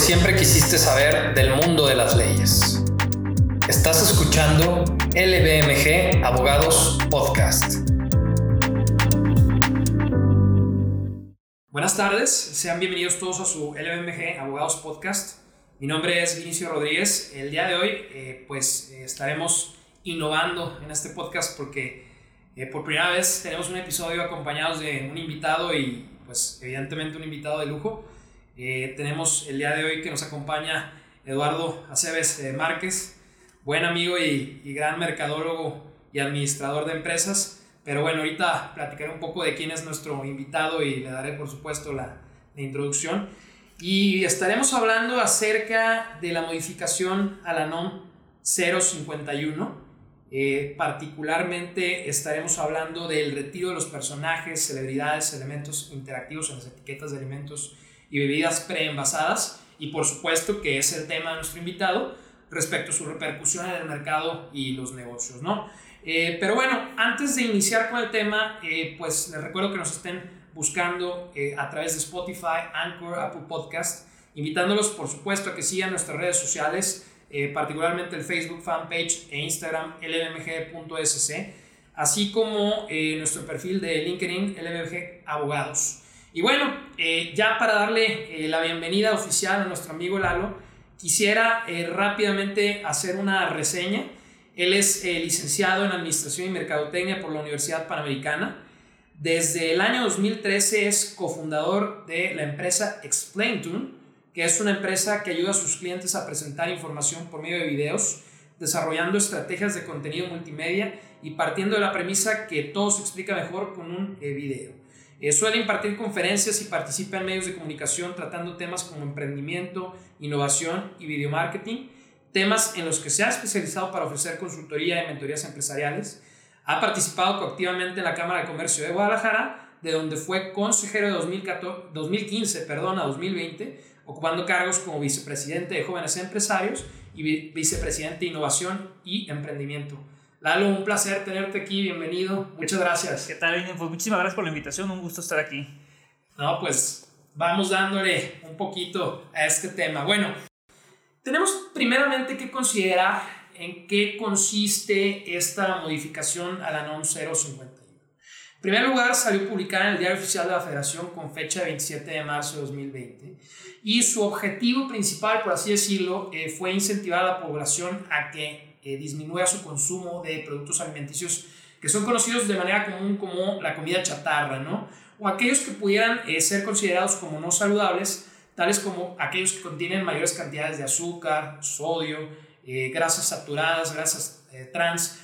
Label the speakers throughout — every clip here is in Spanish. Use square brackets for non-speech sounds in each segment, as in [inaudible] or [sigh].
Speaker 1: siempre quisiste saber del mundo de las leyes. Estás escuchando LBMG Abogados Podcast.
Speaker 2: Buenas tardes, sean bienvenidos todos a su LBMG Abogados Podcast. Mi nombre es Vinicio Rodríguez. El día de hoy, eh, pues eh, estaremos innovando en este podcast porque eh, por primera vez tenemos un episodio acompañados de un invitado y, pues, evidentemente un invitado de lujo. Eh, tenemos el día de hoy que nos acompaña Eduardo Aceves eh, Márquez, buen amigo y, gran mercadólogo y administrador de empresas. Pero bueno, ahorita platicaré un poco de quién es nuestro invitado y le daré por supuesto la, la introducción. Y estaremos hablando acerca de la modificación a la NOM 051. Eh, particularmente estaremos hablando del retiro de los personajes, celebridades, elementos interactivos en las etiquetas de alimentos y bebidas preenvasadas y por supuesto que es el tema de nuestro invitado respecto a su repercusión en el mercado y los negocios, ¿no? Eh, pero bueno, antes de iniciar con el tema, eh, pues les recuerdo que nos estén buscando eh, a través de Spotify, Anchor, Apple Podcast, invitándolos por supuesto a que sigan nuestras redes sociales, particularmente el Facebook fanpage e Instagram lbmg.sc, así como nuestro perfil de LinkedIn lbmg abogados. Y bueno, eh, ya para darle eh, la bienvenida oficial a nuestro amigo Lalo, quisiera eh, rápidamente hacer una reseña. Él es licenciado en Administración y Mercadotecnia por la Universidad Panamericana. Desde el año 2013 es cofundador de la empresa ExplainTune, que es una empresa que ayuda a sus clientes a presentar información por medio de videos, desarrollando estrategias de contenido multimedia y partiendo de la premisa que todo se explica mejor con un video. Eh, suele impartir conferencias y participa en medios de comunicación tratando temas como emprendimiento, innovación y video marketing, temas en los que se ha especializado para ofrecer consultoría y mentorías empresariales. Ha participado activamente en la Cámara de Comercio de Guadalajara, de donde fue consejero de 2014, 2015 perdón, a 2020, ocupando cargos como vicepresidente de jóvenes empresarios y vicepresidente de innovación y emprendimiento. Lalo, un placer tenerte aquí, bienvenido, muchas gracias.
Speaker 3: ¿Qué tal, Pues muchísimas gracias por la invitación, un gusto estar aquí.
Speaker 2: No, pues vamos dándole un poquito a este tema. Bueno, tenemos primeramente que considerar en qué consiste esta modificación a la NOM 051. En primer lugar, salió publicada en el Diario Oficial de la Federación con fecha 27 de marzo de 2020 y su objetivo principal, por así decirlo, eh, fue incentivar a la población a que eh, disminuya su consumo de productos alimenticios que son conocidos de manera común como la comida chatarra, ¿no? O aquellos que pudieran eh, ser considerados como no saludables, tales como aquellos que contienen mayores cantidades de azúcar, sodio, eh, grasas saturadas, grasas trans,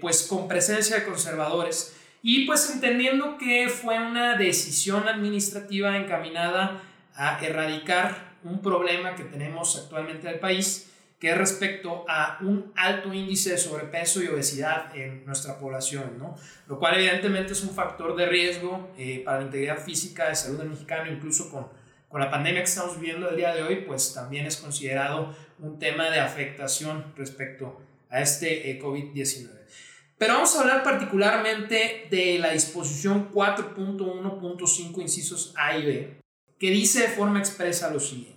Speaker 2: pues con presencia de conservadores. Y pues entendiendo que fue una decisión administrativa encaminada a erradicar un problema que tenemos actualmente en el país, que es respecto a un alto índice de sobrepeso y obesidad en nuestra población, ¿no? Lo cual evidentemente es un factor de riesgo eh, para la integridad física de salud del mexicano, incluso con, con la pandemia que estamos viviendo el día de hoy, pues también es considerado un tema de afectación respecto a este eh, COVID-19. Pero vamos a hablar particularmente de la disposición 4.1.5 incisos A y B, que dice de forma expresa lo siguiente.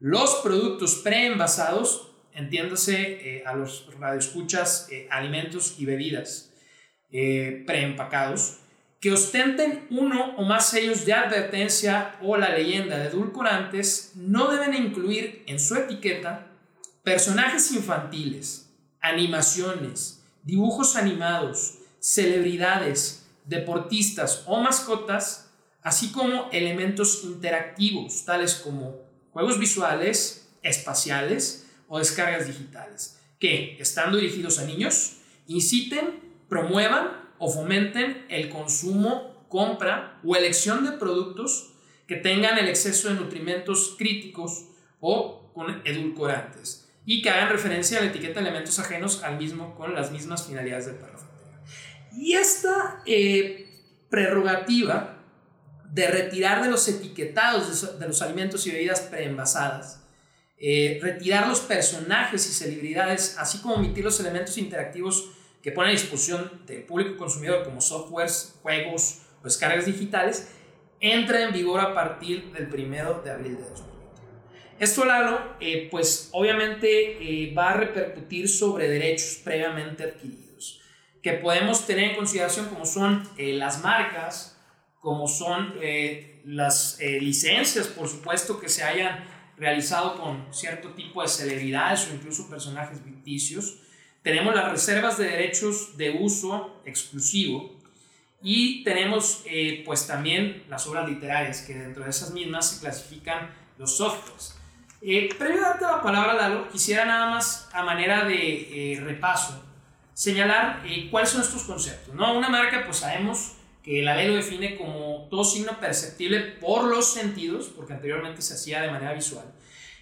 Speaker 2: Los productos preenvasados, entiéndase eh, a los radioescuchas, eh, alimentos y bebidas eh, preempacados, que ostenten uno o más sellos de advertencia o la leyenda de edulcorantes, no deben incluir en su etiqueta personajes infantiles, animaciones, dibujos animados, celebridades, deportistas o mascotas, así como elementos interactivos, tales como juegos visuales, espaciales o descargas digitales, que, estando dirigidos a niños, inciten, promuevan o fomenten el consumo, compra o elección de productos que tengan el exceso de nutrimentos críticos o con edulcorantes y que hagan referencia a la etiqueta de elementos ajenos al mismo con las mismas finalidades del párrafo Y esta eh, prerrogativa de retirar de los etiquetados de, los alimentos y bebidas preenvasadas, eh, retirar los personajes y celebridades, así como omitir los elementos interactivos que ponen a disposición del público consumidor como softwares, juegos o descargas digitales, entra en vigor a partir del 1 de abril de 2020. Esto, Lalo, eh, pues obviamente eh, va a repercutir sobre derechos previamente adquiridos, que podemos tener en consideración como son eh, las marcas, como son las licencias, por supuesto, que se hayan realizado con cierto tipo de celebridades o incluso personajes ficticios. Tenemos las reservas de derechos de uso exclusivo y tenemos pues también las obras literarias, que dentro de esas mismas se clasifican los softwares. Eh, previo a darte la palabra, Lalo, quisiera nada más a manera de eh, repaso señalar eh, cuáles son estos conceptos. ¿no? Una marca, pues sabemos que la ley lo define como todo signo perceptible por los sentidos, porque anteriormente se hacía de manera visual,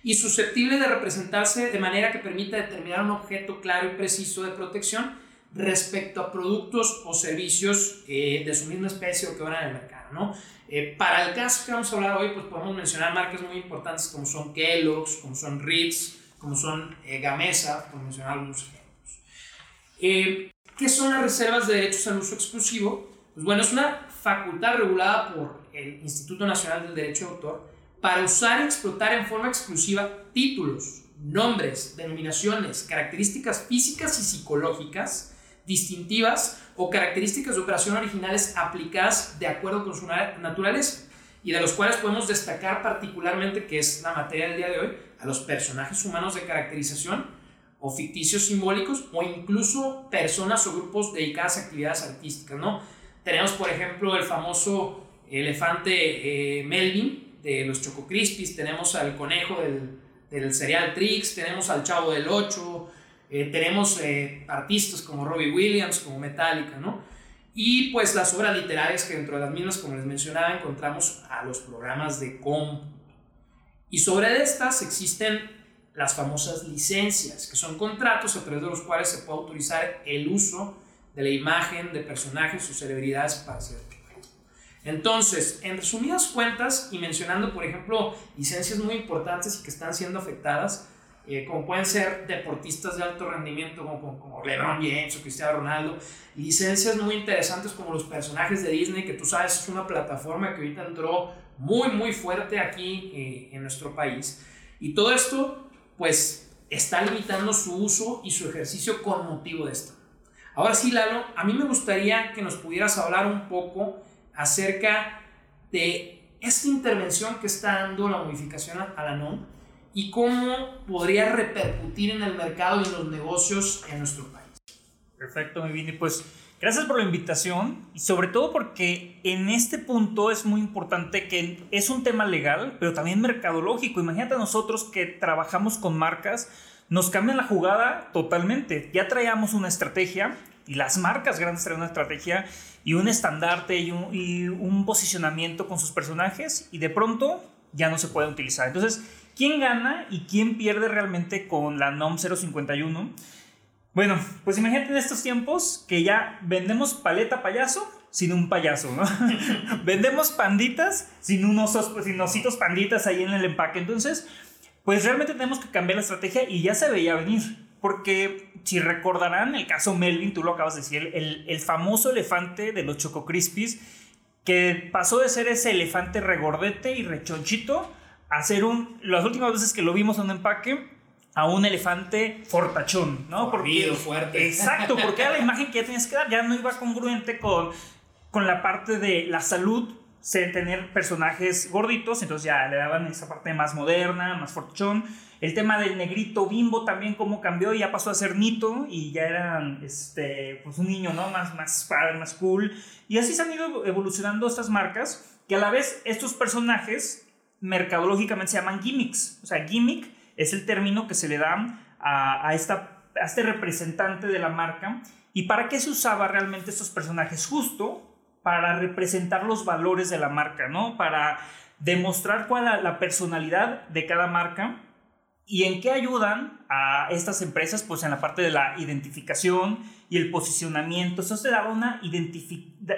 Speaker 2: y susceptible de representarse de manera que permita determinar un objeto claro y preciso de protección respecto a productos o servicios de su misma especie o que van en el mercado. ¿no? Eh, para el caso que vamos a hablar hoy, pues podemos mencionar marcas muy importantes como son Kellogg's, como son Ritz, como son eh, Gamesa, por mencionar algunos ejemplos. Eh, ¿Qué son las reservas de derechos al uso exclusivo? Pues bueno, es una facultad regulada por el Instituto Nacional del Derecho de Autor para usar y explotar en forma exclusiva títulos, nombres, denominaciones, características físicas y psicológicas distintivas o características de operación originales aplicadas de acuerdo con su naturaleza y de los cuales podemos destacar particularmente, que es la materia del día de hoy, a los personajes humanos de caracterización o ficticios simbólicos o incluso personas o grupos dedicadas a actividades artísticas, ¿no? Tenemos, por ejemplo, el famoso elefante eh, Melvin de los Choco Crispies, tenemos al conejo del, del cereal Trix, tenemos al chavo del 8, eh, tenemos eh, artistas como Robbie Williams, como Metallica, ¿no? Y pues las obras literarias que dentro de las mismas, como les mencionaba, encontramos a los programas de cómputo. Y sobre estas existen las famosas licencias, que son contratos a través de los cuales se puede autorizar el uso de la imagen de personajes o celebridades para cierto entonces, en resumidas cuentas, y mencionando, por ejemplo, licencias muy importantes y que están siendo afectadas, eh, como pueden ser deportistas de alto rendimiento como, como, LeBron James o Cristiano Ronaldo, licencias muy interesantes como los personajes de Disney, que tú sabes es una plataforma que ahorita entró muy, muy fuerte aquí eh, en nuestro país. Y todo esto, pues, está limitando su uso y su ejercicio con motivo de esto. Ahora sí, Lalo, a mí me gustaría que nos pudieras hablar un poco acerca de esta intervención que está dando la modificación a la NOM y cómo podría repercutir en el mercado y en los negocios en nuestro país.
Speaker 3: Perfecto, mi Vini. Pues gracias por la invitación y sobre todo porque en este punto es muy importante que es un tema legal, pero también mercadológico. Imagínate nosotros que trabajamos con marcas, nos cambian la jugada totalmente. Ya traíamos una estrategia y las marcas grandes traen una estrategia y un estandarte y un, posicionamiento con sus personajes y de pronto ya no se puede utilizar. Entonces, ¿Quién gana y quién pierde realmente con la NOM 051? Bueno, pues imagínate en estos tiempos que ya vendemos paleta payaso sin un payaso, ¿no? [laughs] vendemos panditas sin unos sin ositos panditas ahí en el empaque. Entonces, pues realmente tenemos que cambiar la estrategia y ya se veía venir. Porque si recordarán el caso Melvin, tú lo acabas de decir, el, el famoso elefante de los Choco Crispies, que pasó de ser ese elefante regordete y rechonchito hacer un, las últimas veces que lo vimos en un empaque, a un elefante fortachón, ¿no?
Speaker 2: Porque, fuerte.
Speaker 3: Exacto, porque era la [laughs] imagen que ya tenías que dar, ya no iba congruente con, con la parte de la salud, tener personajes gorditos, entonces ya le daban esa parte más moderna, más fortachón. El tema del negrito bimbo también cómo cambió, ya pasó a ser nito y ya eran este, pues un niño, ¿no? Más, más padre, más cool. Y así se han ido evolucionando estas marcas, que a la vez estos personajes mercadológicamente se llaman gimmicks. O sea, gimmick es el término que se le da a, esta, a este representante de la marca. ¿Y para qué se usaba realmente estos personajes? Justo para representar los valores de la marca, ¿no? Para demostrar cuál es la personalidad de cada marca y en qué ayudan a estas empresas, pues en la parte de la identificación y el posicionamiento. Eso te daba una,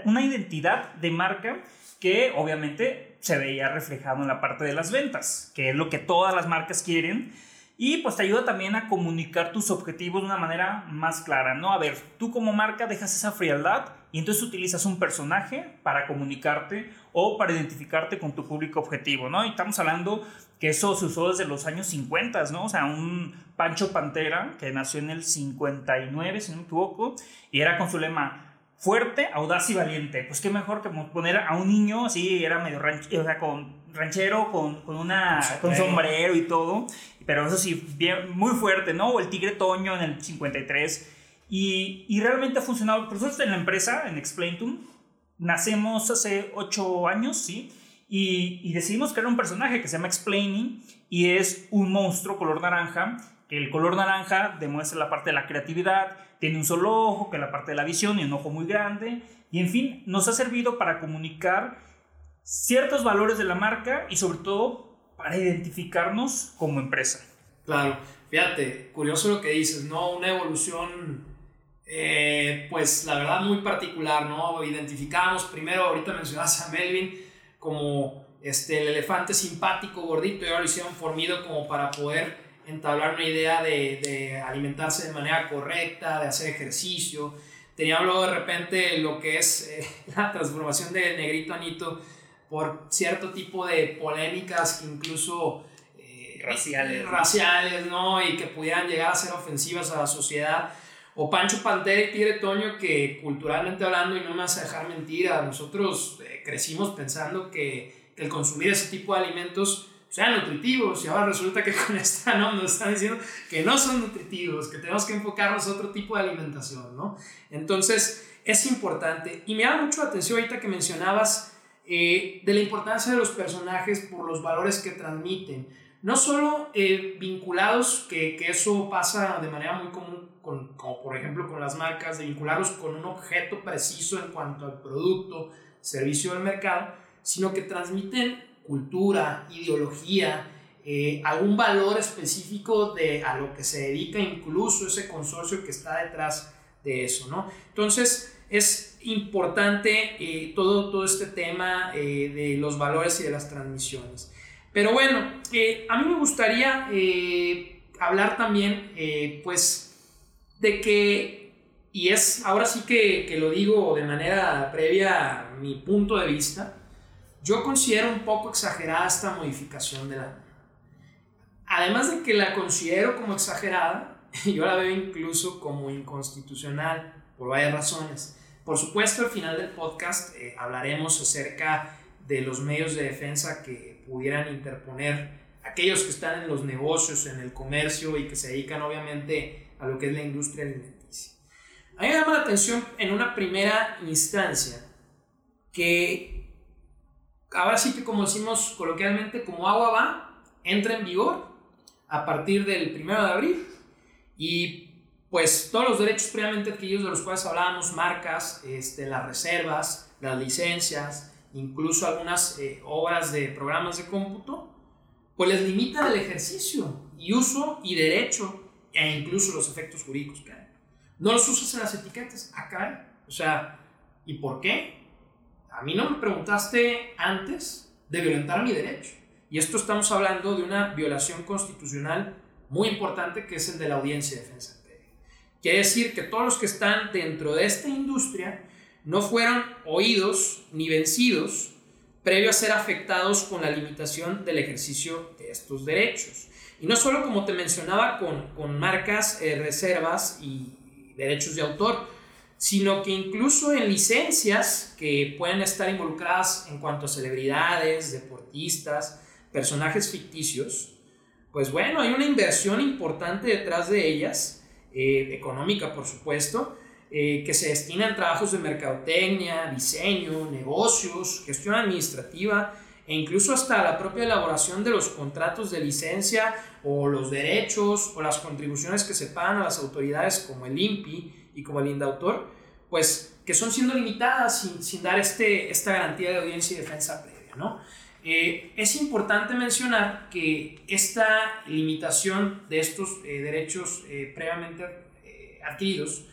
Speaker 3: una identidad de marca que obviamente se veía reflejado en la parte de las ventas, que es lo que todas las marcas quieren. Y pues te ayuda también a comunicar tus objetivos de una manera más clara, ¿no? A ver, tú como marca dejas esa frialdad y entonces utilizas un personaje para comunicarte o para identificarte con tu público objetivo, ¿no? Y estamos hablando que eso se usó desde los años 50, ¿no? O sea, un Pancho Pantera que nació en el 59, si no me equivoco, y era con su lema fuerte, audaz y valiente. Pues qué mejor que poner a un niño así, era medio ranchero, o sea, con ranchero, con, con una, con sombrero y todo, pero eso sí, bien, muy fuerte, ¿no? O el Tigre Toño en el 53. Y, y realmente ha funcionado. Por nosotros en la empresa, en Explaintum, nacemos hace 8 años, ¿sí? Y, y decidimos crear un personaje que se llama Explaining y es un monstruo color naranja, que el color naranja demuestra la parte de la creatividad, tiene un solo ojo, que la parte de la visión y un ojo muy grande. Y en fin, nos ha servido para comunicar ciertos valores de la marca y sobre todo para identificarnos como empresa.
Speaker 2: Claro, fíjate, curioso lo que dices, ¿no? Una evolución, eh, pues la verdad muy particular, ¿no? Identificamos primero, ahorita mencionaste a Melvin como este, el elefante simpático, gordito, y ahora lo hicieron formido como para poder entablar una idea de, de, alimentarse de manera correcta, de hacer ejercicio. Teníamos luego de repente lo que es eh, [laughs] la transformación de Negrito Anito por cierto tipo de polémicas que incluso
Speaker 3: eh, raciales.
Speaker 2: raciales, ¿no? Y que pudieran llegar a ser ofensivas a la sociedad. O Pancho Pantera y Tigre Toño, que culturalmente hablando, y no me vas a dejar mentira, nosotros eh, crecimos pensando que, que el consumir ese tipo de alimentos sean nutritivos y ahora resulta que [laughs] con esta no nos están diciendo que no son nutritivos, que tenemos que enfocarnos a otro tipo de alimentación, ¿no? Entonces es importante y me da mucho la atención ahorita que mencionabas eh, de la importancia de los personajes por los valores que transmiten, no solo eh, vinculados, que, que, eso pasa de manera muy común, con, como por ejemplo con las marcas, de vincularlos con un objeto preciso en cuanto al producto, servicio del mercado, sino que transmiten cultura, ideología, eh, algún valor específico de a lo que se dedica incluso ese consorcio que está detrás de eso, ¿no? Entonces es importante eh, todo, todo este tema eh, de los valores y de las transmisiones. Pero bueno, a mí me gustaría hablar también, pues, de que, y es ahora sí que, que lo digo de manera previa a mi punto de vista, yo considero un poco exagerada esta modificación de la Además de que la considero como exagerada, [laughs] yo la veo incluso como inconstitucional por varias razones. Por supuesto, al final del podcast eh, hablaremos acerca de los medios de defensa que pudieran interponer aquellos que están en los negocios, en el comercio y que se dedican obviamente a lo que es la industria alimenticia. A mí me llama la atención en una primera instancia que ahora sí que como decimos coloquialmente, como agua va, entra en vigor a partir del 1 de abril y pues todos los derechos previamente adquiridos de los cuales hablábamos, marcas, este, las reservas, las licencias, incluso algunas eh, obras de programas de cómputo, pues les limita el ejercicio y uso y derecho e incluso los efectos jurídicos que hay. No los usas en las etiquetas, acá, o sea, ¿y por qué? a mí no me preguntaste antes de violentar mi derecho. Y esto estamos hablando de una violación constitucional muy importante que es el de la audiencia de defensa Quiere decir que todos los que están dentro de esta industria no fueron oídos ni vencidos previo a ser afectados con la limitación del ejercicio de estos derechos. Y no solo como te mencionaba con, con marcas, eh, reservas y derechos de autor, sino que incluso en licencias que pueden estar involucradas en cuanto a celebridades, deportistas, personajes ficticios, pues bueno, hay una inversión importante detrás de ellas, eh, económica por supuesto, eh, que se destina a trabajos de mercadotecnia, diseño, negocios, gestión administrativa e incluso hasta la propia elaboración de los contratos de licencia o los derechos o las contribuciones que se pagan a las autoridades como el INPI y como el INDAUTOR, pues que son siendo limitadas sin, dar este, esta garantía de audiencia y defensa previa, ¿no? Eh, es importante mencionar que esta limitación de estos eh, derechos eh, previamente adquiridos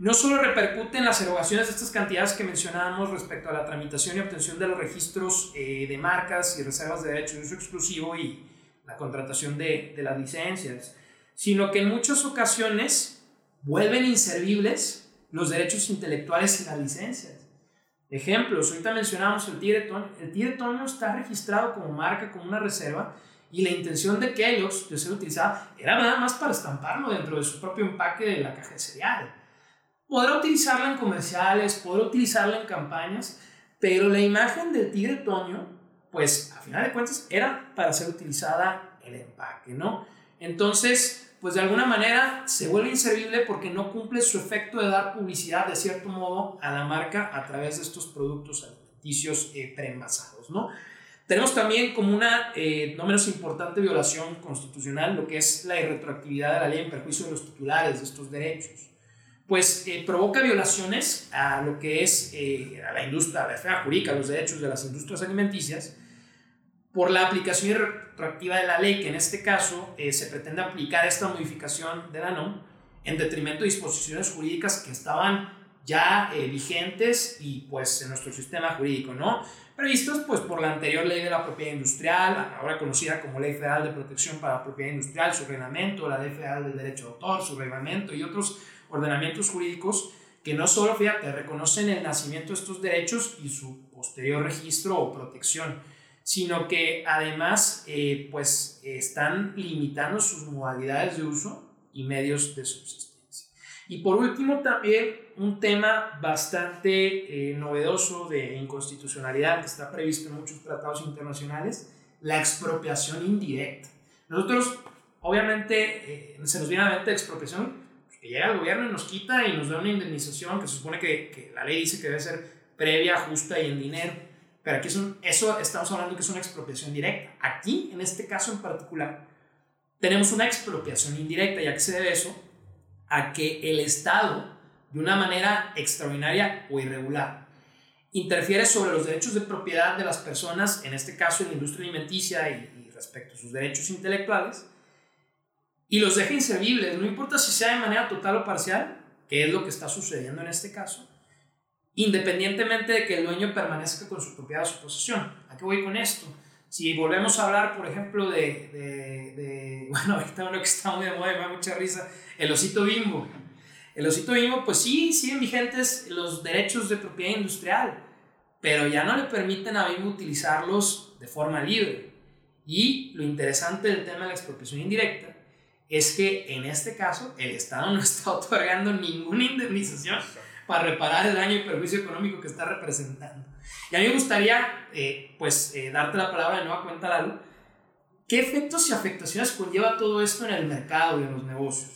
Speaker 2: no solo repercute en las erogaciones de estas cantidades que mencionábamos respecto a la tramitación y obtención de los registros de marcas y reservas de derechos de uso exclusivo y la contratación de, las licencias, sino que en muchas ocasiones vuelven inservibles los derechos intelectuales y las licencias. Ejemplos, ahorita mencionamos el Tigre Toño. El Tigre Toño está registrado como marca, como una reserva, y la intención de Kellogg's de ser utilizada era nada más para estamparlo dentro de su propio empaque de la caja de cereal. Podrá utilizarla en comerciales, podrá utilizarla en campañas, pero la imagen del Tigre Toño, pues a final de cuentas era para ser utilizada el empaque, ¿no? Entonces, pues de alguna manera se vuelve inservible porque no cumple su efecto de dar publicidad de cierto modo a la marca a través de estos productos alimenticios eh, preenvasados, ¿no? Tenemos también como una eh, no menos importante violación constitucional lo que es la irretroactividad de la ley en perjuicio de los titulares de estos derechos. Pues eh, provoca violaciones a lo que es eh, a la industria, a la esfera jurídica, los derechos de las industrias alimenticias, por la aplicación retroactiva de la ley, que en este caso eh, se pretende aplicar esta modificación de la NOM en detrimento de disposiciones jurídicas que estaban ya vigentes y pues en nuestro sistema jurídico, ¿no? Previstos pues por la anterior ley de la propiedad industrial, ahora conocida como Ley Federal de Protección para la Propiedad Industrial, su reglamento, la Ley Federal del Derecho de Autor, su reglamento y otros ordenamientos jurídicos que no solo, fíjate, reconocen el nacimiento de estos derechos y su posterior registro o protección, sino que además eh, pues están limitando sus modalidades de uso y medios de subsistencia. Y por último también un tema bastante eh, novedoso de inconstitucionalidad que está previsto en muchos tratados internacionales, la expropiación indirecta. Nosotros obviamente eh, se nos viene a la mente expropiación, que llega el gobierno y nos quita y nos da una indemnización que se supone que, que la ley dice que debe ser previa, justa y en dinero pero aquí es un, eso estamos hablando que es una expropiación directa. Aquí, en este caso en particular, tenemos una expropiación indirecta. ¿Y a qué se debe eso? A que el Estado, de una manera extraordinaria o irregular, interfiere sobre los derechos de propiedad de las personas, en este caso en la industria alimenticia y, y respecto a sus derechos intelectuales, y los deja inservibles, no importa si sea de manera total o parcial, que es lo que está sucediendo en este caso, independientemente de que el dueño permanezca con su propiedad o su posesión. ¿A qué voy con esto? Si volvemos a hablar, por ejemplo, de, de, de [laughs] bueno, ahorita uno que está muy de moda y me da mucha risa, el osito bimbo. El osito bimbo, pues sí, siguen vigentes los derechos de propiedad industrial, pero ya no le permiten a Bimbo utilizarlos de forma libre. Y lo interesante del tema de la expropiación indirecta es que en este caso el Estado no está [laughs] otorgando ninguna indemnización para reparar el daño y perjuicio económico que está representando. Y a mí me gustaría, eh, pues, eh, darte la palabra de nueva cuenta, Lalo. ¿Qué efectos y afectaciones conlleva todo esto en el mercado y en los negocios?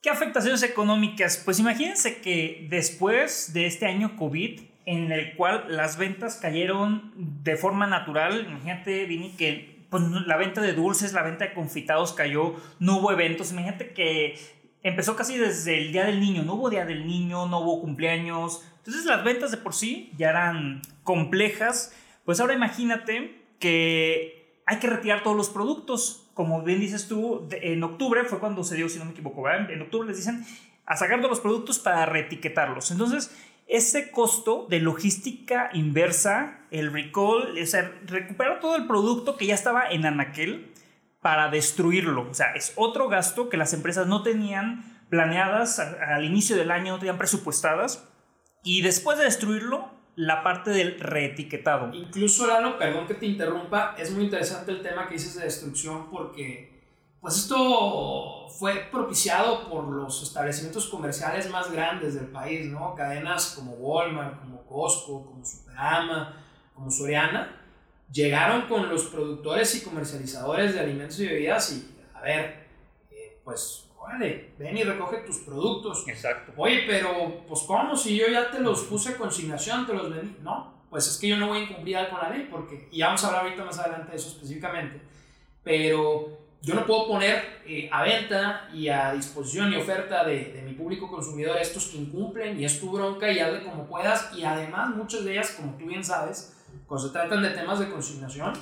Speaker 3: ¿Qué afectaciones económicas? Pues imagínense que después de este año COVID, en el cual las ventas cayeron de forma natural, imagínate, Vini, que pues, la venta de dulces, la venta de confitados cayó, no hubo eventos, imagínate que empezó casi desde el Día del Niño. No hubo Día del Niño, no hubo cumpleaños. Entonces las ventas de por sí ya eran complejas. Pues ahora imagínate que hay que retirar todos los productos. Como bien dices tú, en octubre fue cuando se dio, si no me equivoco, en octubre les dicen a sacar todos los productos para reetiquetarlos. Entonces, ese costo de logística inversa, el recall, es recuperar todo el producto que ya estaba en anaquel, para destruirlo. O sea, es otro gasto que las empresas no tenían planeadas al inicio del año, no tenían presupuestadas. Y después de destruirlo, la parte del reetiquetado.
Speaker 2: Incluso, Lalo, perdón que te interrumpa, es muy interesante el tema que dices de destrucción porque pues esto fue propiciado por los establecimientos comerciales más grandes del país, ¿no? Cadenas como Walmart, como Costco, como Superama, como Soriana, llegaron con los productores y comercializadores de alimentos y bebidas y, a ver, eh, pues, órale, ven y recoge tus productos.
Speaker 3: Exacto.
Speaker 2: Oye, pero, pues, ¿cómo? Si yo ya te los puse a consignación, te los vendí. No, pues es que yo no voy a incumplir con la ley, porque, y vamos a hablar ahorita más adelante de eso específicamente, pero yo no puedo poner eh, a venta y a disposición y oferta de, de, mi público consumidor estos que incumplen y es tu bronca y hazle como puedas y además muchas de ellas, como tú bien sabes, cuando se tratan de temas de consignación,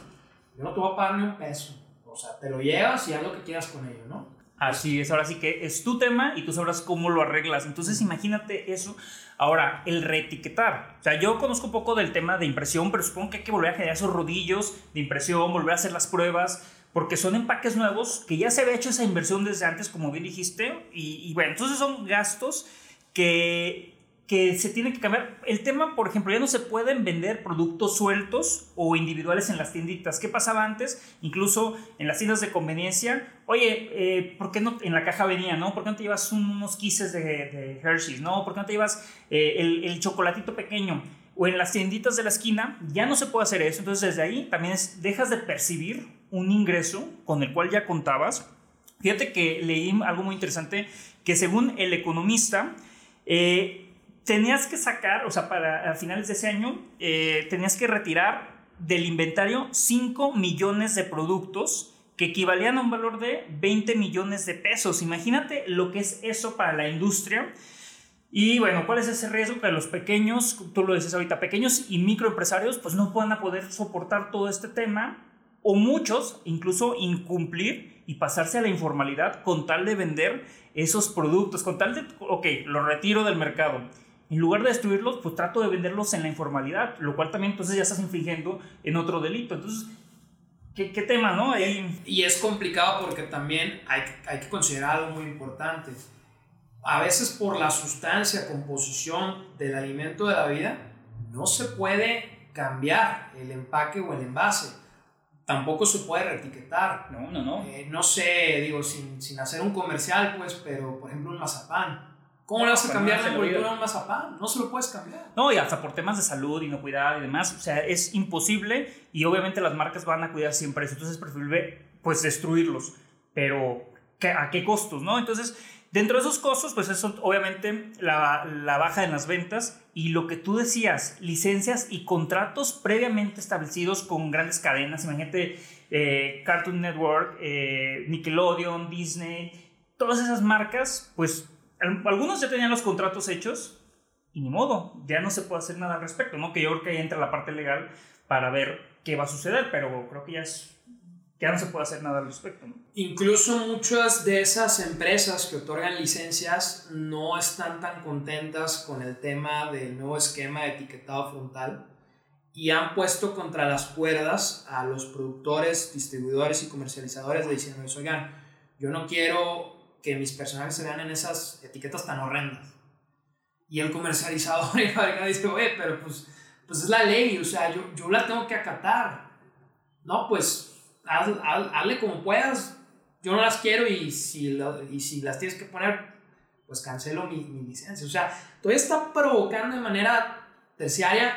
Speaker 2: yo no te voy a pagar ni un peso. O sea, te lo llevas y haz lo que quieras con ello, ¿no?
Speaker 3: Así es, ahora sí que es tu tema y tú sabrás cómo lo arreglas. Entonces imagínate eso. Ahora, el reetiquetar. O sea, yo conozco un poco del tema de impresión, pero supongo que hay que volver a generar esos rodillos de impresión, volver a hacer las pruebas, porque son empaques nuevos que ya se había hecho esa inversión desde antes, como bien dijiste. Y, y bueno, entonces son gastos que, que se tiene que cambiar. El tema, por ejemplo, ya no se pueden vender productos sueltos o individuales en las tienditas. ¿Qué pasaba antes? Incluso en las tiendas de conveniencia. Oye, eh, ¿por qué no? En la caja venía, ¿no? ¿Por qué no te llevas unos quises de, de Hershey's, ¿no? ¿Por qué no te llevas eh, el, el chocolatito pequeño? O en las tienditas de la esquina, ya no se puede hacer eso. Entonces desde ahí también es, dejas de percibir un ingreso con el cual ya contabas. Fíjate que leí algo muy interesante, que según el economista, eh, tenías que sacar, o sea, para finales de ese año, eh, tenías que retirar del inventario 5 millones de productos que equivalían a un valor de 20 millones de pesos. Imagínate lo que es eso para la industria. Y bueno, ¿cuál es ese riesgo? Que los pequeños, tú lo dices ahorita, pequeños y microempresarios pues no puedan a poder soportar todo este tema o muchos incluso incumplir y pasarse a la informalidad con tal de vender esos productos, con tal de, ok, los retiro del mercado. En lugar de destruirlos, pues trato de venderlos en la informalidad, lo cual también entonces ya estás infringiendo en otro delito. Entonces, ¿qué, qué tema, no? Ahí...
Speaker 2: Y es complicado porque también hay, hay que considerar algo muy importante a veces por la sustancia, composición del alimento de la vida, no se puede cambiar el empaque o el envase. Tampoco se puede reetiquetar.
Speaker 3: No, no, no.
Speaker 2: Eh, no sé, digo, sin, sin, hacer un comercial, pues, pero por ejemplo un mazapán. ¿Cómo le vas a cambiar la envoltura a un mazapán? No se lo puedes cambiar.
Speaker 3: No, y hasta por temas de salud, inocuidad y demás. O sea, es imposible y obviamente las marcas van a cuidar siempre eso. Entonces es preferible, pues, destruirlos. Pero, ¿a qué costos, no? Entonces Dentro de esos costos, pues eso obviamente la, la, baja en las ventas y lo que tú decías, licencias y contratos previamente establecidos con grandes cadenas, imagínate eh, Cartoon Network, eh, Nickelodeon, Disney, todas esas marcas, pues algunos ya tenían los contratos hechos y ni modo, ya no se puede hacer nada al respecto, ¿no? Que yo creo que ahí entra la parte legal para ver qué va a suceder, pero creo que ya es ya no se puede hacer nada al respecto.
Speaker 2: Incluso muchas de esas empresas que otorgan licencias no están tan contentas con el tema del nuevo esquema de etiquetado frontal y han puesto contra las cuerdas a los productores, distribuidores y comercializadores diciendo, oigan, yo no quiero que mis personajes se vean en esas etiquetas tan horrendas. Y el comercializador y el dice, oye, pero pues, pues es la ley, o sea, yo, yo la tengo que acatar. No, pues hazle como puedas. Yo no las quiero y si, y si las tienes que poner, pues cancelo mi, mi licencia. O sea, todavía está provocando de manera terciaria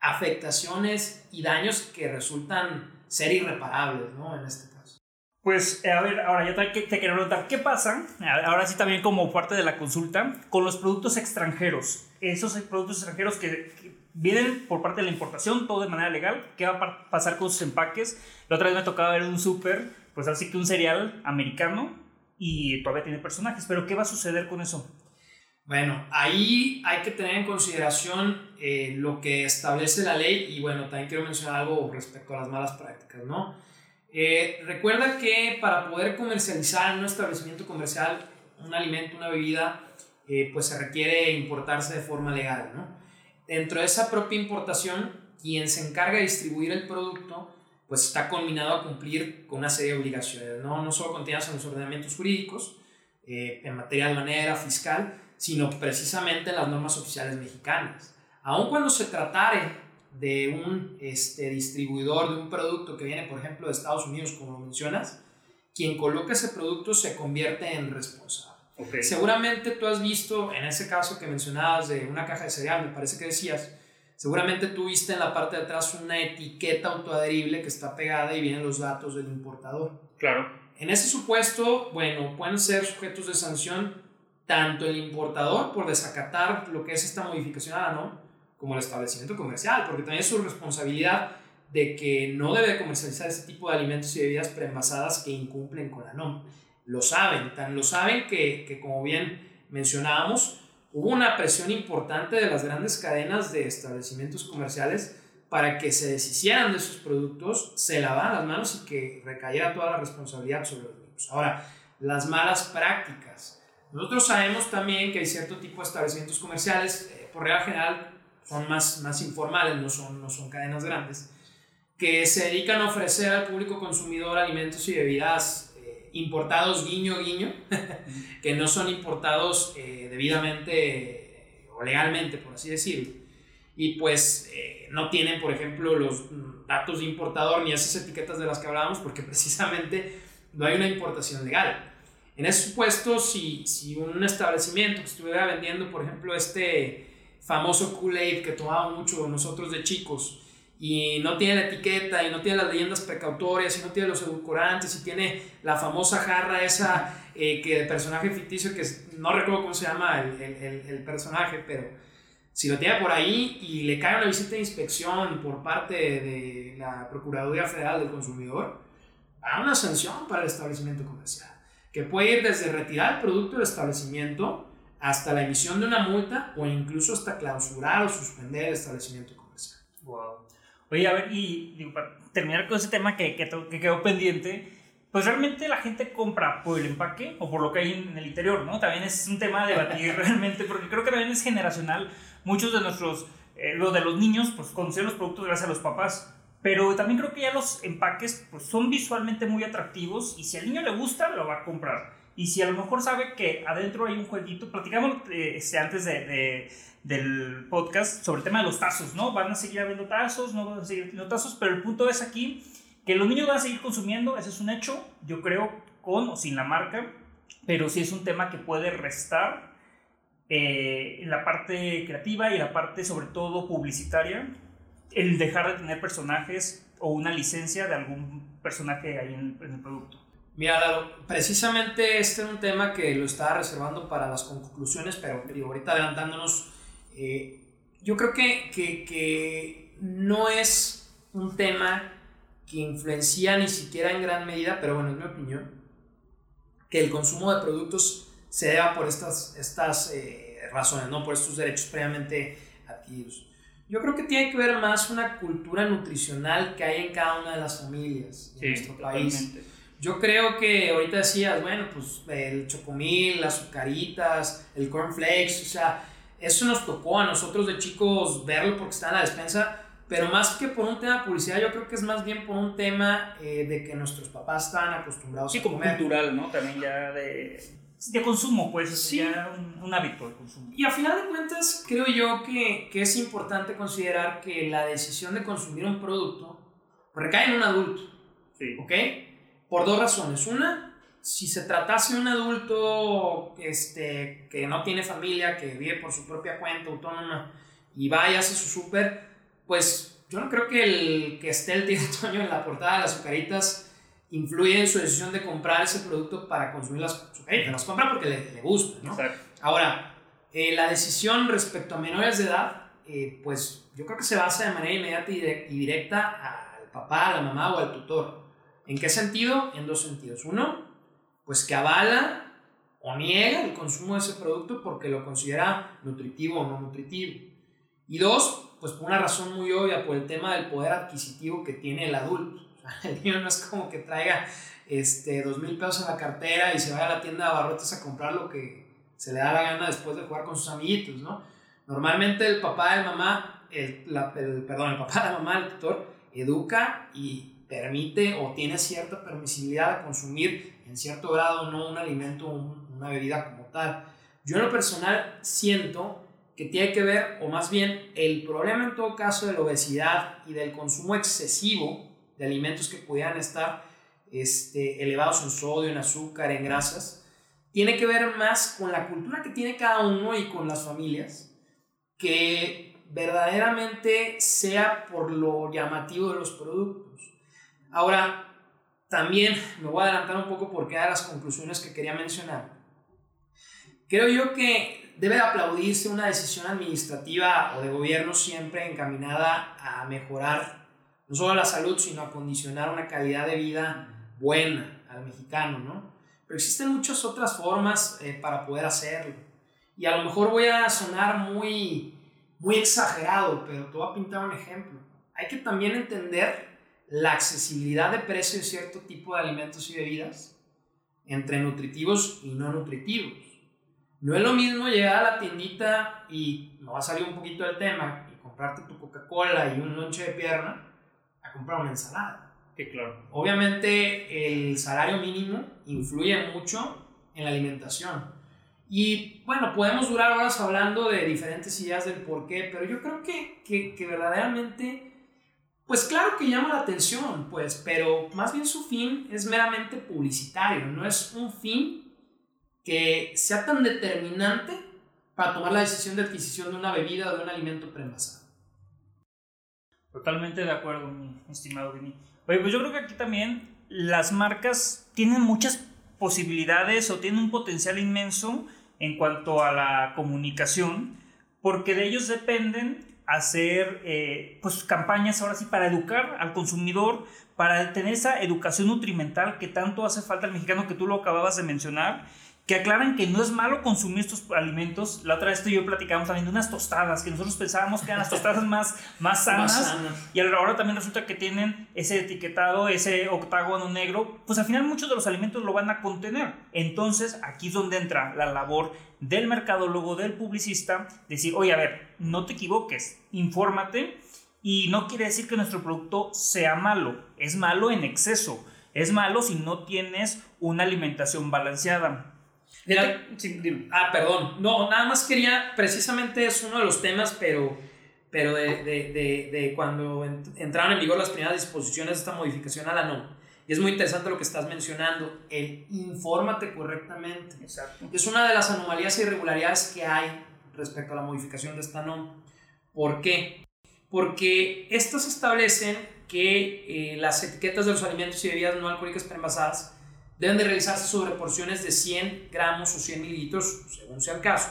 Speaker 2: afectaciones y daños que resultan ser irreparables, ¿no? En este caso.
Speaker 3: Pues, a ver, ahora yo te, te quiero preguntar, ¿qué pasa? Ahora sí también como parte de la consulta, con los productos extranjeros. Esos productos extranjeros que, que vienen por parte de la importación, todo de manera legal. ¿Qué va a pasar con sus empaques? La otra vez me tocaba ver un súper, pues así que un cereal americano y todavía tiene personajes. Pero ¿qué va a suceder con eso?
Speaker 2: Bueno, ahí hay que tener en consideración eh, lo que establece la ley y bueno, también quiero mencionar algo respecto a las malas prácticas, ¿no? Eh, recuerda que para poder comercializar en un establecimiento comercial un alimento, una bebida, eh, pues se requiere importarse de forma legal, ¿no? Dentro de esa propia importación, quien se encarga de distribuir el producto pues está combinado a cumplir con una serie de obligaciones, no, no solo contenidas en los ordenamientos jurídicos, eh, en materia de manera fiscal, sino precisamente en las normas oficiales mexicanas. Aun cuando se tratare de un este, distribuidor de un producto que viene, por ejemplo, de Estados Unidos, como lo mencionas, quien coloca ese producto se convierte en responsable. Seguramente tú has visto, en ese caso que mencionabas de una caja de cereal, me parece que decías, Seguramente tuviste en la parte de atrás una etiqueta autoadherible que está pegada y vienen los datos del importador.
Speaker 3: Claro.
Speaker 2: En ese supuesto, bueno, pueden ser sujetos de sanción tanto el importador por desacatar lo que es esta modificación a la NOM, como el establecimiento comercial, porque también es su responsabilidad de que no debe comercializar este tipo de alimentos y bebidas preenvasadas que incumplen con la NOM. Lo saben, tan lo saben que, que como bien mencionábamos, hubo una presión importante de las grandes cadenas de establecimientos comerciales para que se deshicieran de esos productos, se lavaran las manos y que recayera toda la responsabilidad sobre los mismos. Ahora, las malas prácticas. Nosotros sabemos también que hay cierto tipo de establecimientos comerciales, eh, por regla general, son más, más informales, no son, no son cadenas grandes, que se dedican a ofrecer al público consumidor alimentos y bebidas importados guiño guiño, [laughs] que no son importados eh, debidamente o legalmente, por así decirlo. Y pues eh, no tienen, por ejemplo, los datos de importador ni esas etiquetas de las que hablábamos, porque [laughs] precisamente no hay una importación legal. En ese supuesto, si, si un establecimiento que estuviera vendiendo, por ejemplo, este famoso Kool-Aid que tomábamos mucho nosotros de chicos, y no tiene la etiqueta y no tiene las leyendas precautorias y no tiene los edulcorantes y tiene la famosa jarra esa eh, que el personaje ficticio que no recuerdo cómo se llama el, el, el, personaje pero si lo tiene por ahí y le cae una visita de inspección por parte de la Procuraduría Federal del Consumidor hay una sanción para el establecimiento comercial que puede ir desde retirar el producto del establecimiento hasta la emisión de una multa o incluso hasta clausurar o suspender el establecimiento.
Speaker 3: Oye, a ver, y digo, para terminar con ese tema que, que, que, quedó pendiente, pues realmente la gente compra por el empaque o por lo que hay en el interior, ¿no? También es un tema de debatir [laughs] realmente, porque creo que también es generacional. Muchos de nuestros, eh, lo de los niños, pues conocen los productos gracias a los papás, pero también creo que ya los empaques pues, son visualmente muy atractivos y si al niño le gusta, lo va a comprar. Y si a lo mejor sabe que adentro hay un jueguito, platicamos eh, este, antes de del podcast sobre el tema de los tazos, ¿no? Van a seguir habiendo tazos, no van a seguir habiendo tazos, pero el punto es aquí que los niños van a seguir consumiendo, ese es un hecho, yo creo, con o sin la marca, pero sí es un tema que puede restar eh, en la parte creativa y la parte sobre todo publicitaria, el dejar de tener personajes o una licencia de algún personaje ahí en, el producto.
Speaker 2: Mira, precisamente este es un tema que lo estaba reservando para las conclusiones, pero digo, ahorita adelantándonos eh, yo creo que, que, que, no es un tema que influencia ni siquiera en gran medida, pero bueno, es mi opinión, que el consumo de productos se deba por estas, estas eh, razones, ¿no? por estos derechos previamente adquiridos. Yo creo que tiene que ver más una cultura nutricional que hay en cada una de las familias de nuestro país. Yo creo que ahorita decías, bueno, pues el chocomil, las azucaritas, el cornflakes, o sea, eso nos tocó a nosotros de chicos verlo porque está en la despensa, pero más que por un tema de publicidad, yo creo que es más bien por un tema eh, de que nuestros papás están acostumbrados
Speaker 3: sí, como cultural, ¿no? También ya de, de consumo, pues, sí. ya un, un, hábito de consumo.
Speaker 2: Y a final de cuentas, creo yo que, que es importante considerar que la decisión de consumir un producto recae en un adulto. Sí. ¿Ok? Por dos razones. Una, si se tratase de un adulto este, que no tiene familia, que vive por su propia cuenta autónoma y va y hace su súper, pues yo no creo que el que esté el tío [laughs] Toño en la portada de las azucaritas influye en su decisión de comprar ese producto para consumir las azucaritas. Las compra porque le, le gusta, ¿no? Ahora, eh, la decisión respecto a menores de edad, eh, pues yo creo que se basa de manera inmediata y directa al papá, a la mamá o al tutor. ¿En qué sentido? En dos sentidos. Uno, pues que avala o niega el consumo de ese producto porque lo considera nutritivo o no nutritivo. Y dos, pues por una razón muy obvia, por el tema del poder adquisitivo que tiene el adulto. [laughs] el niño no es como que traiga este, dos mil pesos en la cartera y se vaya a la tienda de abarrotes a comprar lo que se le da la gana después de jugar con sus amiguitos, ¿no? Normalmente el papá de mamá, el, perdón, el papá la mamá, el tutor, educa y permite o tiene cierta permisibilidad de consumir en cierto grado no un alimento o una bebida como tal. Yo en lo personal siento que tiene que ver, o más bien el problema en todo caso de la obesidad y del consumo excesivo de alimentos que pudieran estar este, elevados en sodio, en azúcar, en grasas, tiene que ver más con la cultura que tiene cada uno y con las familias, que verdaderamente sea por lo llamativo de los productos. Ahora, también me voy a adelantar un poco porque de las conclusiones que quería mencionar. Creo yo que debe aplaudirse una decisión administrativa o de gobierno siempre encaminada a mejorar no solo la salud, sino a condicionar una calidad de vida buena al mexicano, ¿no? Pero existen muchas otras formas eh, para poder hacerlo. Y a lo mejor voy a sonar muy, muy exagerado, pero te voy a pintar un ejemplo. Hay que también entender la accesibilidad de precio de cierto tipo de alimentos y bebidas entre nutritivos y no nutritivos. No es lo mismo llegar a la tiendita y no va a salir un poquito del tema y comprarte tu Coca-Cola y un lonche de pierna a comprar una ensalada.
Speaker 3: Que claro.
Speaker 2: Obviamente el salario mínimo influye mucho en la alimentación. Y bueno, podemos durar horas hablando de diferentes ideas del por qué, pero yo creo que, que, que verdaderamente, pues claro que llama la atención, pues, pero más bien su fin es meramente publicitario, no es un fin que sea tan determinante para tomar la decisión de adquisición de una bebida o de un alimento preenvasado.
Speaker 3: Totalmente de acuerdo, mi estimado Vini. Oye, pues yo creo que aquí también las marcas tienen muchas posibilidades o tienen un potencial inmenso en cuanto a la comunicación, porque de ellos dependen hacer eh, pues campañas ahora sí para educar al consumidor, para tener esa educación nutrimental que tanto hace falta al mexicano que tú lo acababas de mencionar que aclaran que no es malo consumir estos alimentos. La otra vez tú y yo platicábamos también de unas tostadas, que nosotros pensábamos que eran las tostadas [laughs] más, más, sanas, Y ahora también resulta que tienen ese etiquetado, ese octágono negro. Pues al final muchos de los alimentos lo van a contener. Entonces aquí es donde entra la labor del mercadólogo, del publicista, decir, oye, a ver, no te equivoques, infórmate. Y no quiere decir que nuestro producto sea malo, es malo en exceso. Es malo si no tienes una alimentación balanceada.
Speaker 2: Ah, perdón. No, nada más quería, precisamente es uno de los temas, pero, pero de, de, de, cuando entraron en vigor las primeras disposiciones de esta modificación a la NOM. Y es muy interesante lo que estás mencionando, el infórmate correctamente.
Speaker 3: Exacto.
Speaker 2: Es una de las anomalías e irregularidades que hay respecto a la modificación de esta NOM. ¿Por qué? Porque estas establecen que eh, las etiquetas de los alimentos y bebidas no alcohólicas preenvasadas deben de realizarse sobre porciones de 100 gramos o 100 mililitros, según sea el caso,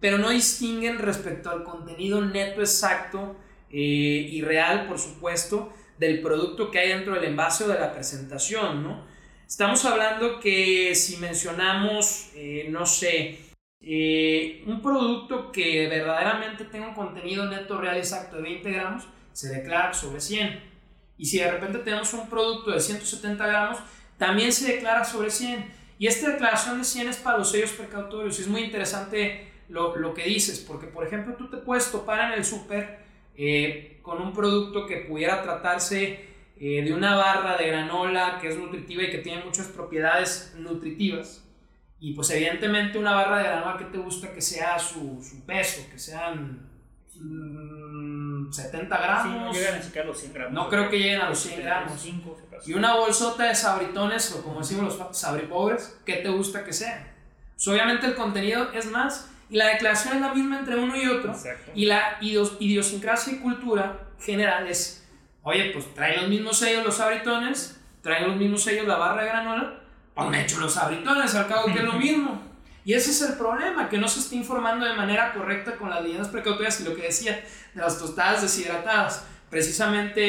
Speaker 2: pero no distinguen respecto al contenido neto exacto eh, y real, por supuesto, del producto que hay dentro del envase o de la presentación, ¿no? Estamos hablando que si mencionamos, eh, no sé, eh, un producto que verdaderamente tenga un contenido neto real exacto de 20 gramos, se declara sobre 100. Y si de repente tenemos un producto de 170 gramos, también se declara sobre 100. Y esta declaración de 100 es para los sellos precautorios. Es muy interesante lo, lo que dices, porque por ejemplo tú te puedes topar en el súper eh, con un producto que pudiera tratarse eh, de una barra de granola que es nutritiva y que tiene muchas propiedades nutritivas. Y pues evidentemente una barra de granola que te gusta que sea su, su peso, que sean 70 gramos.
Speaker 3: no llegan a los 100 gramos.
Speaker 2: No creo que lleguen a los 100 gramos. y una bolsota de sabritones, o como decimos los sabripobres, ¿qué te gusta que sea? Pues obviamente el contenido es más, y la declaración es la misma entre uno y otro. Y la idiosincrasia y cultura general es, oye, pues trae los mismos sellos los sabritones, trae los mismos sellos la barra de granola, pues me hecho los sabritones, al cabo que es lo [laughs] mismo. Y ese es el problema, que no se está informando de manera correcta con las leyendas precautorias y lo que decía de las tostadas deshidratadas. Precisamente,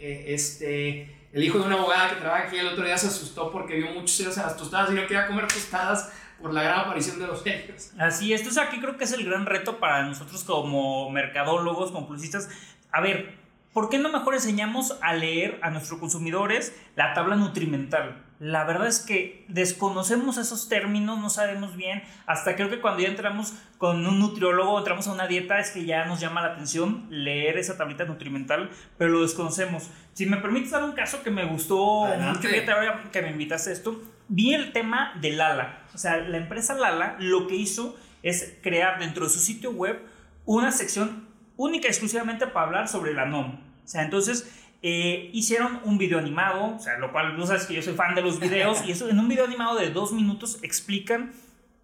Speaker 2: eh, este, el hijo de una abogada que trabaja aquí el otro día se asustó porque vio muchos sellos en las tostadas y no quería comer tostadas por la gran aparición de los sellos.
Speaker 3: Así, esto es aquí creo que es el gran reto para nosotros como mercadólogos, como publicistas. A ver, ¿por qué no mejor enseñamos a leer a nuestros consumidores la tabla nutrimental? La verdad es que desconocemos esos términos, no sabemos bien, hasta creo que cuando ya entramos con un nutriólogo, entramos a una dieta, es que ya nos llama la atención leer esa tablita nutrimental, pero lo desconocemos. Si me permites dar un caso que me gustó que me invitaste a esto, vi el tema de Lala. O sea, la empresa Lala lo que hizo es crear dentro de su sitio web una sección única y exclusivamente para hablar sobre la NOM. O sea, entonces eh, hicieron un video animado, o sea, lo cual no sabes que yo soy fan de los videos, y eso en un video animado de dos minutos explican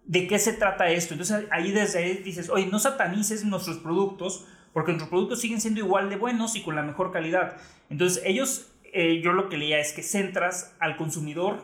Speaker 3: de qué se trata esto. Entonces ahí desde ahí dices, oye, no satanices nuestros productos, porque nuestros productos siguen siendo igual de buenos y con la mejor calidad. Entonces ellos, eh, yo lo que leía es que centras al consumidor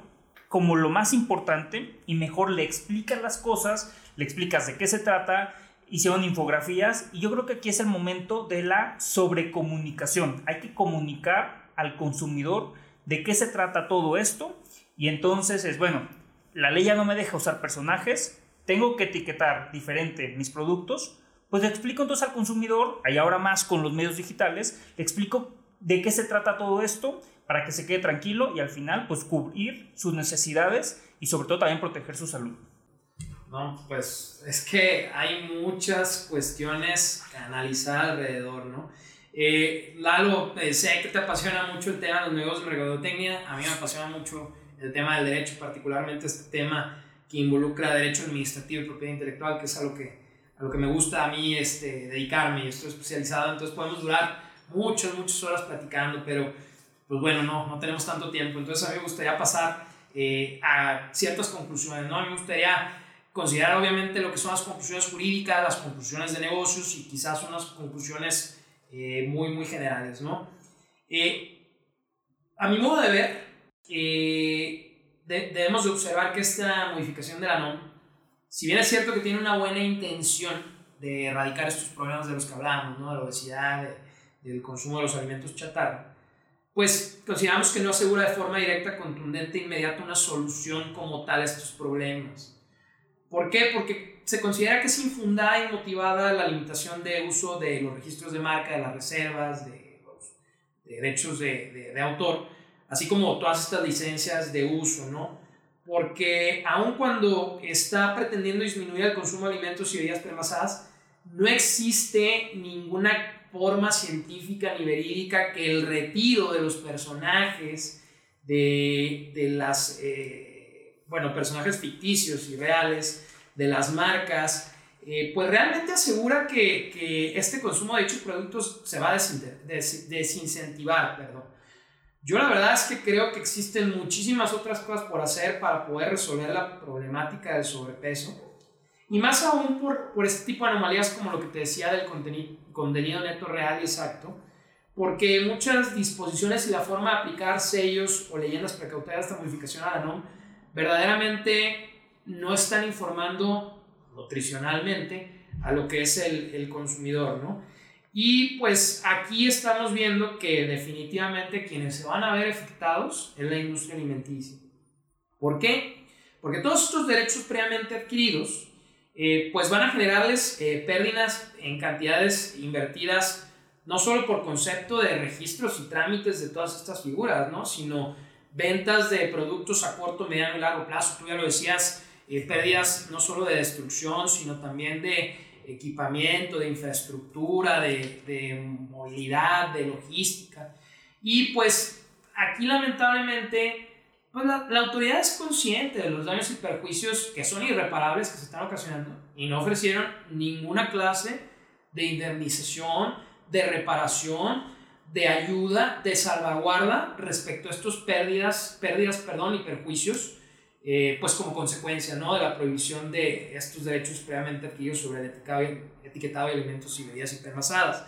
Speaker 3: como lo más importante y mejor le explicas las cosas, le explicas de qué se trata, hicieron infografías y yo creo que aquí es el momento de la sobrecomunicación. Hay que comunicar al consumidor de qué se trata todo esto y entonces es, bueno, la ley ya no me deja usar personajes, tengo que etiquetar diferente mis productos, pues le explico entonces al consumidor, y ahora más con los medios digitales, le explico de qué se trata todo esto para que se quede tranquilo y al final pues cubrir sus necesidades y sobre todo también proteger su salud.
Speaker 2: No, pues es que hay muchas cuestiones que analizar alrededor, ¿no? Eh, Lalo, eh, sé que te apasiona mucho el tema de los negocios de mercadotecnia, a mí me apasiona mucho el tema del derecho, particularmente este tema que involucra derecho administrativo y propiedad intelectual, que es algo que, a lo que me gusta a mí este, dedicarme y estoy especializado, entonces podemos durar muchas, muchas horas platicando, pero pues bueno, no, no tenemos tanto tiempo, entonces a mí me gustaría pasar eh, a ciertas conclusiones, ¿no? A mí me gustaría considerar obviamente lo que son las conclusiones jurídicas, las conclusiones de negocios y quizás unas conclusiones eh, muy, muy generales, ¿no? Eh, a mi modo de ver, eh, debemos de observar que esta modificación de la NOM, si bien es cierto que tiene una buena intención de erradicar estos problemas de los que hablamos, ¿no? de la obesidad, del consumo de los alimentos chatarra, pues consideramos que no asegura de forma directa, contundente e inmediata una solución como tal a estos problemas. ¿Por qué? Porque se considera que es infundada y motivada la limitación de uso de los registros de marca, de las reservas, de los derechos de, de, autor, así como todas estas licencias de uso, ¿no? Porque aun cuando está pretendiendo disminuir el consumo de alimentos y bebidas premasadas, no existe ninguna forma científica ni verídica que el retiro de los personajes de, de las... Eh, bueno, personajes ficticios y reales de las marcas, eh, pues realmente asegura que, que, este consumo de dichos productos se va a desincentivar. Perdón. Yo la verdad es que creo que existen muchísimas otras cosas por hacer para poder resolver la problemática del sobrepeso. Y más aún por, por este tipo de anomalías como lo que te decía del contenido, contenido neto real y exacto, porque muchas disposiciones y la forma de aplicar sellos o leyendas precautorias de modificación a la NOM verdaderamente no están informando nutricionalmente a lo que es el, el consumidor, ¿no? Y pues aquí estamos viendo que definitivamente quienes se van a ver afectados es la industria alimenticia. ¿Por qué? Porque todos estos derechos previamente adquiridos eh, pues van a generarles eh, pérdidas en cantidades invertidas no solo por concepto de registros y trámites de todas estas figuras, ¿no? sino ventas de productos a corto, mediano y largo plazo. Tú ya lo decías, eh, pérdidas no solo de destrucción, sino también de equipamiento, de infraestructura, de, de movilidad, de logística. Y pues aquí lamentablemente pues la, la, autoridad es consciente de los daños y perjuicios que son irreparables que se están ocasionando y no ofrecieron ninguna clase de indemnización, de reparación, de ayuda, de salvaguarda respecto a estos pérdidas, pérdidas perdón, y perjuicios, eh, pues como consecuencia ¿no? de la prohibición de estos derechos previamente adquiridos sobre el etiquetado de alimentos y bebidas hipermasadas.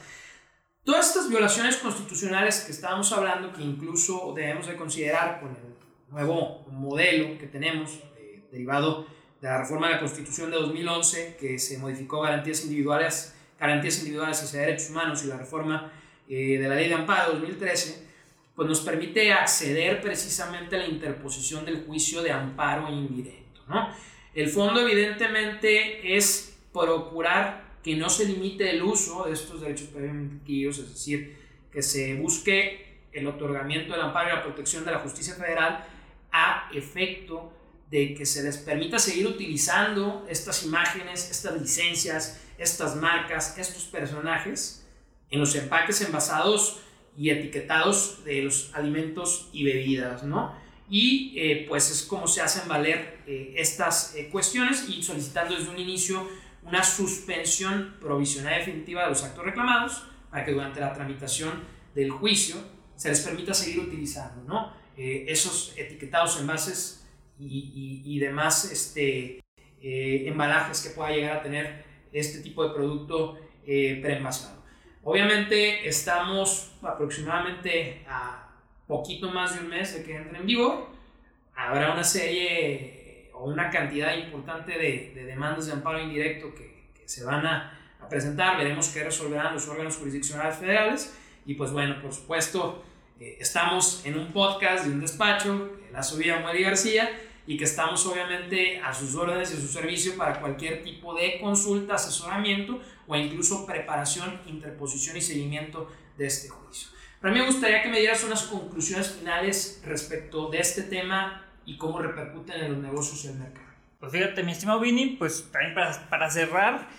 Speaker 2: Todas estas violaciones constitucionales que estábamos hablando, que incluso debemos de considerar con el nuevo modelo que tenemos, eh, derivado de la reforma de la Constitución de 2011, que se modificó garantías individuales, garantías individuales hacia derechos humanos y la reforma eh, de la ley de amparo 2013, pues nos permite acceder precisamente a la interposición del juicio de amparo indirecto. ¿no? El fondo evidentemente es procurar que no se limite el uso de estos derechos adquiridos, es decir, que se busque el otorgamiento del amparo y la protección de la justicia federal a efecto de que se les permita seguir utilizando estas imágenes, estas licencias, estas marcas, estos personajes, en los empaques envasados y etiquetados de los alimentos y bebidas, ¿no? Y eh, pues es como se hacen valer eh, estas eh, cuestiones y solicitando desde un inicio una suspensión provisional definitiva de los actos reclamados para que durante la tramitación del juicio se les permita seguir utilizando, ¿no? esos etiquetados, envases y, y, y demás este, embalajes que pueda llegar a tener este tipo de producto preenvasado. Obviamente estamos aproximadamente a poquito más de un mes de que entre en vigor. Habrá una serie o una cantidad importante de, de demandas de amparo indirecto que, se van a, a, presentar. Veremos qué resolverán los órganos jurisdiccionales federales. Y pues bueno, por supuesto, eh, estamos en un podcast de un despacho, la subida Mueli García, y que estamos obviamente a sus órdenes y a su servicio para cualquier tipo de consulta, asesoramiento o incluso preparación, interposición y seguimiento de este juicio. Para mí me gustaría que me dieras unas conclusiones finales respecto de este tema y cómo repercuten en los negocios y el mercado.
Speaker 3: Pues fíjate, mi estimado Vini, pues también para, para cerrar,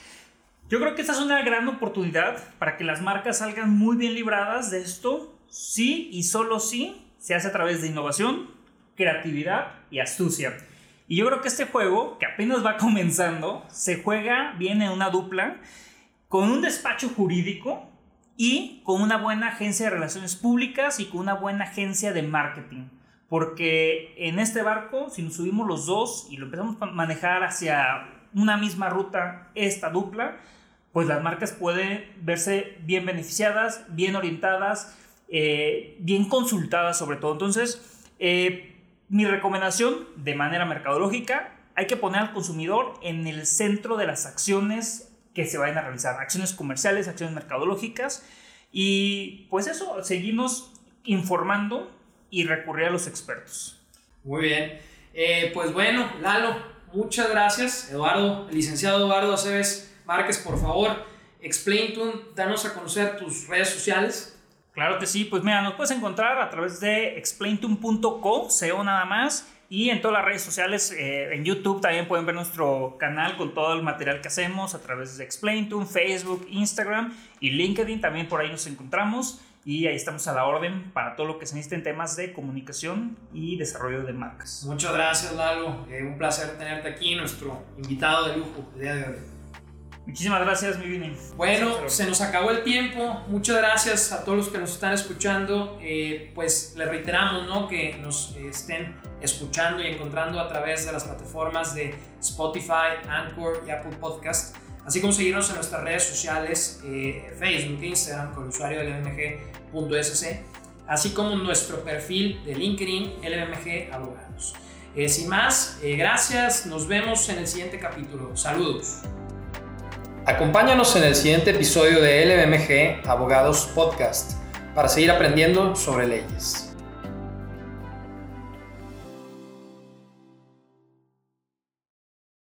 Speaker 3: Yo creo que esta es una gran oportunidad para que las marcas salgan muy bien libradas de esto, sí y solo sí se hace a través de innovación, creatividad y astucia. Y yo creo que este juego, que apenas va [laughs] comenzando, se juega bien en una dupla con un despacho jurídico y con una buena agencia de relaciones públicas y con una buena agencia de marketing. Porque en este barco, si nos subimos los dos y lo empezamos a manejar hacia una misma ruta, esta dupla, pues las marcas pueden verse bien beneficiadas, bien orientadas, eh, bien consultadas sobre todo. Entonces, eh, mi recomendación de manera mercadológica, hay que poner al consumidor en el centro de las acciones que se vayan a realizar, acciones comerciales, acciones mercadológicas y pues eso, seguimos informando y recurrir a los expertos.
Speaker 2: Muy bien, eh, pues bueno, Lalo, muchas gracias, Eduardo, licenciado Eduardo Aceves Márquez, por favor, Explaintune, danos a conocer tus redes sociales.
Speaker 3: Claro que sí, pues mira, nos puedes encontrar a través de explaintune.co, SEO nada más, y en todas las redes sociales, eh, en YouTube también pueden ver nuestro canal con todo el material que hacemos a través de Explaintune, Facebook, Instagram y LinkedIn, también por ahí nos encontramos y ahí estamos a la orden para todo lo que se necesite en temas de comunicación y desarrollo de marcas.
Speaker 2: Muchas gracias Lalo, eh, un placer tenerte aquí, nuestro invitado de lujo el día de hoy.
Speaker 3: Muchísimas gracias, mi Vini.
Speaker 2: Bueno, se nos acabó el tiempo. Muchas gracias a todos los que nos están escuchando. Eh, pues les reiteramos ¿no? que nos estén escuchando y encontrando a través de las plataformas de Spotify, Anchor y Apple Podcast. Así como seguirnos en nuestras redes sociales, eh, Facebook e Instagram con el usuario lbmg.sc, así como nuestro perfil de LinkedIn LBMG Abogados. Eh, sin más, gracias, nos vemos en el siguiente capítulo. Saludos.
Speaker 1: Acompáñanos en el siguiente episodio de LBMG Abogados Podcast para seguir aprendiendo sobre leyes.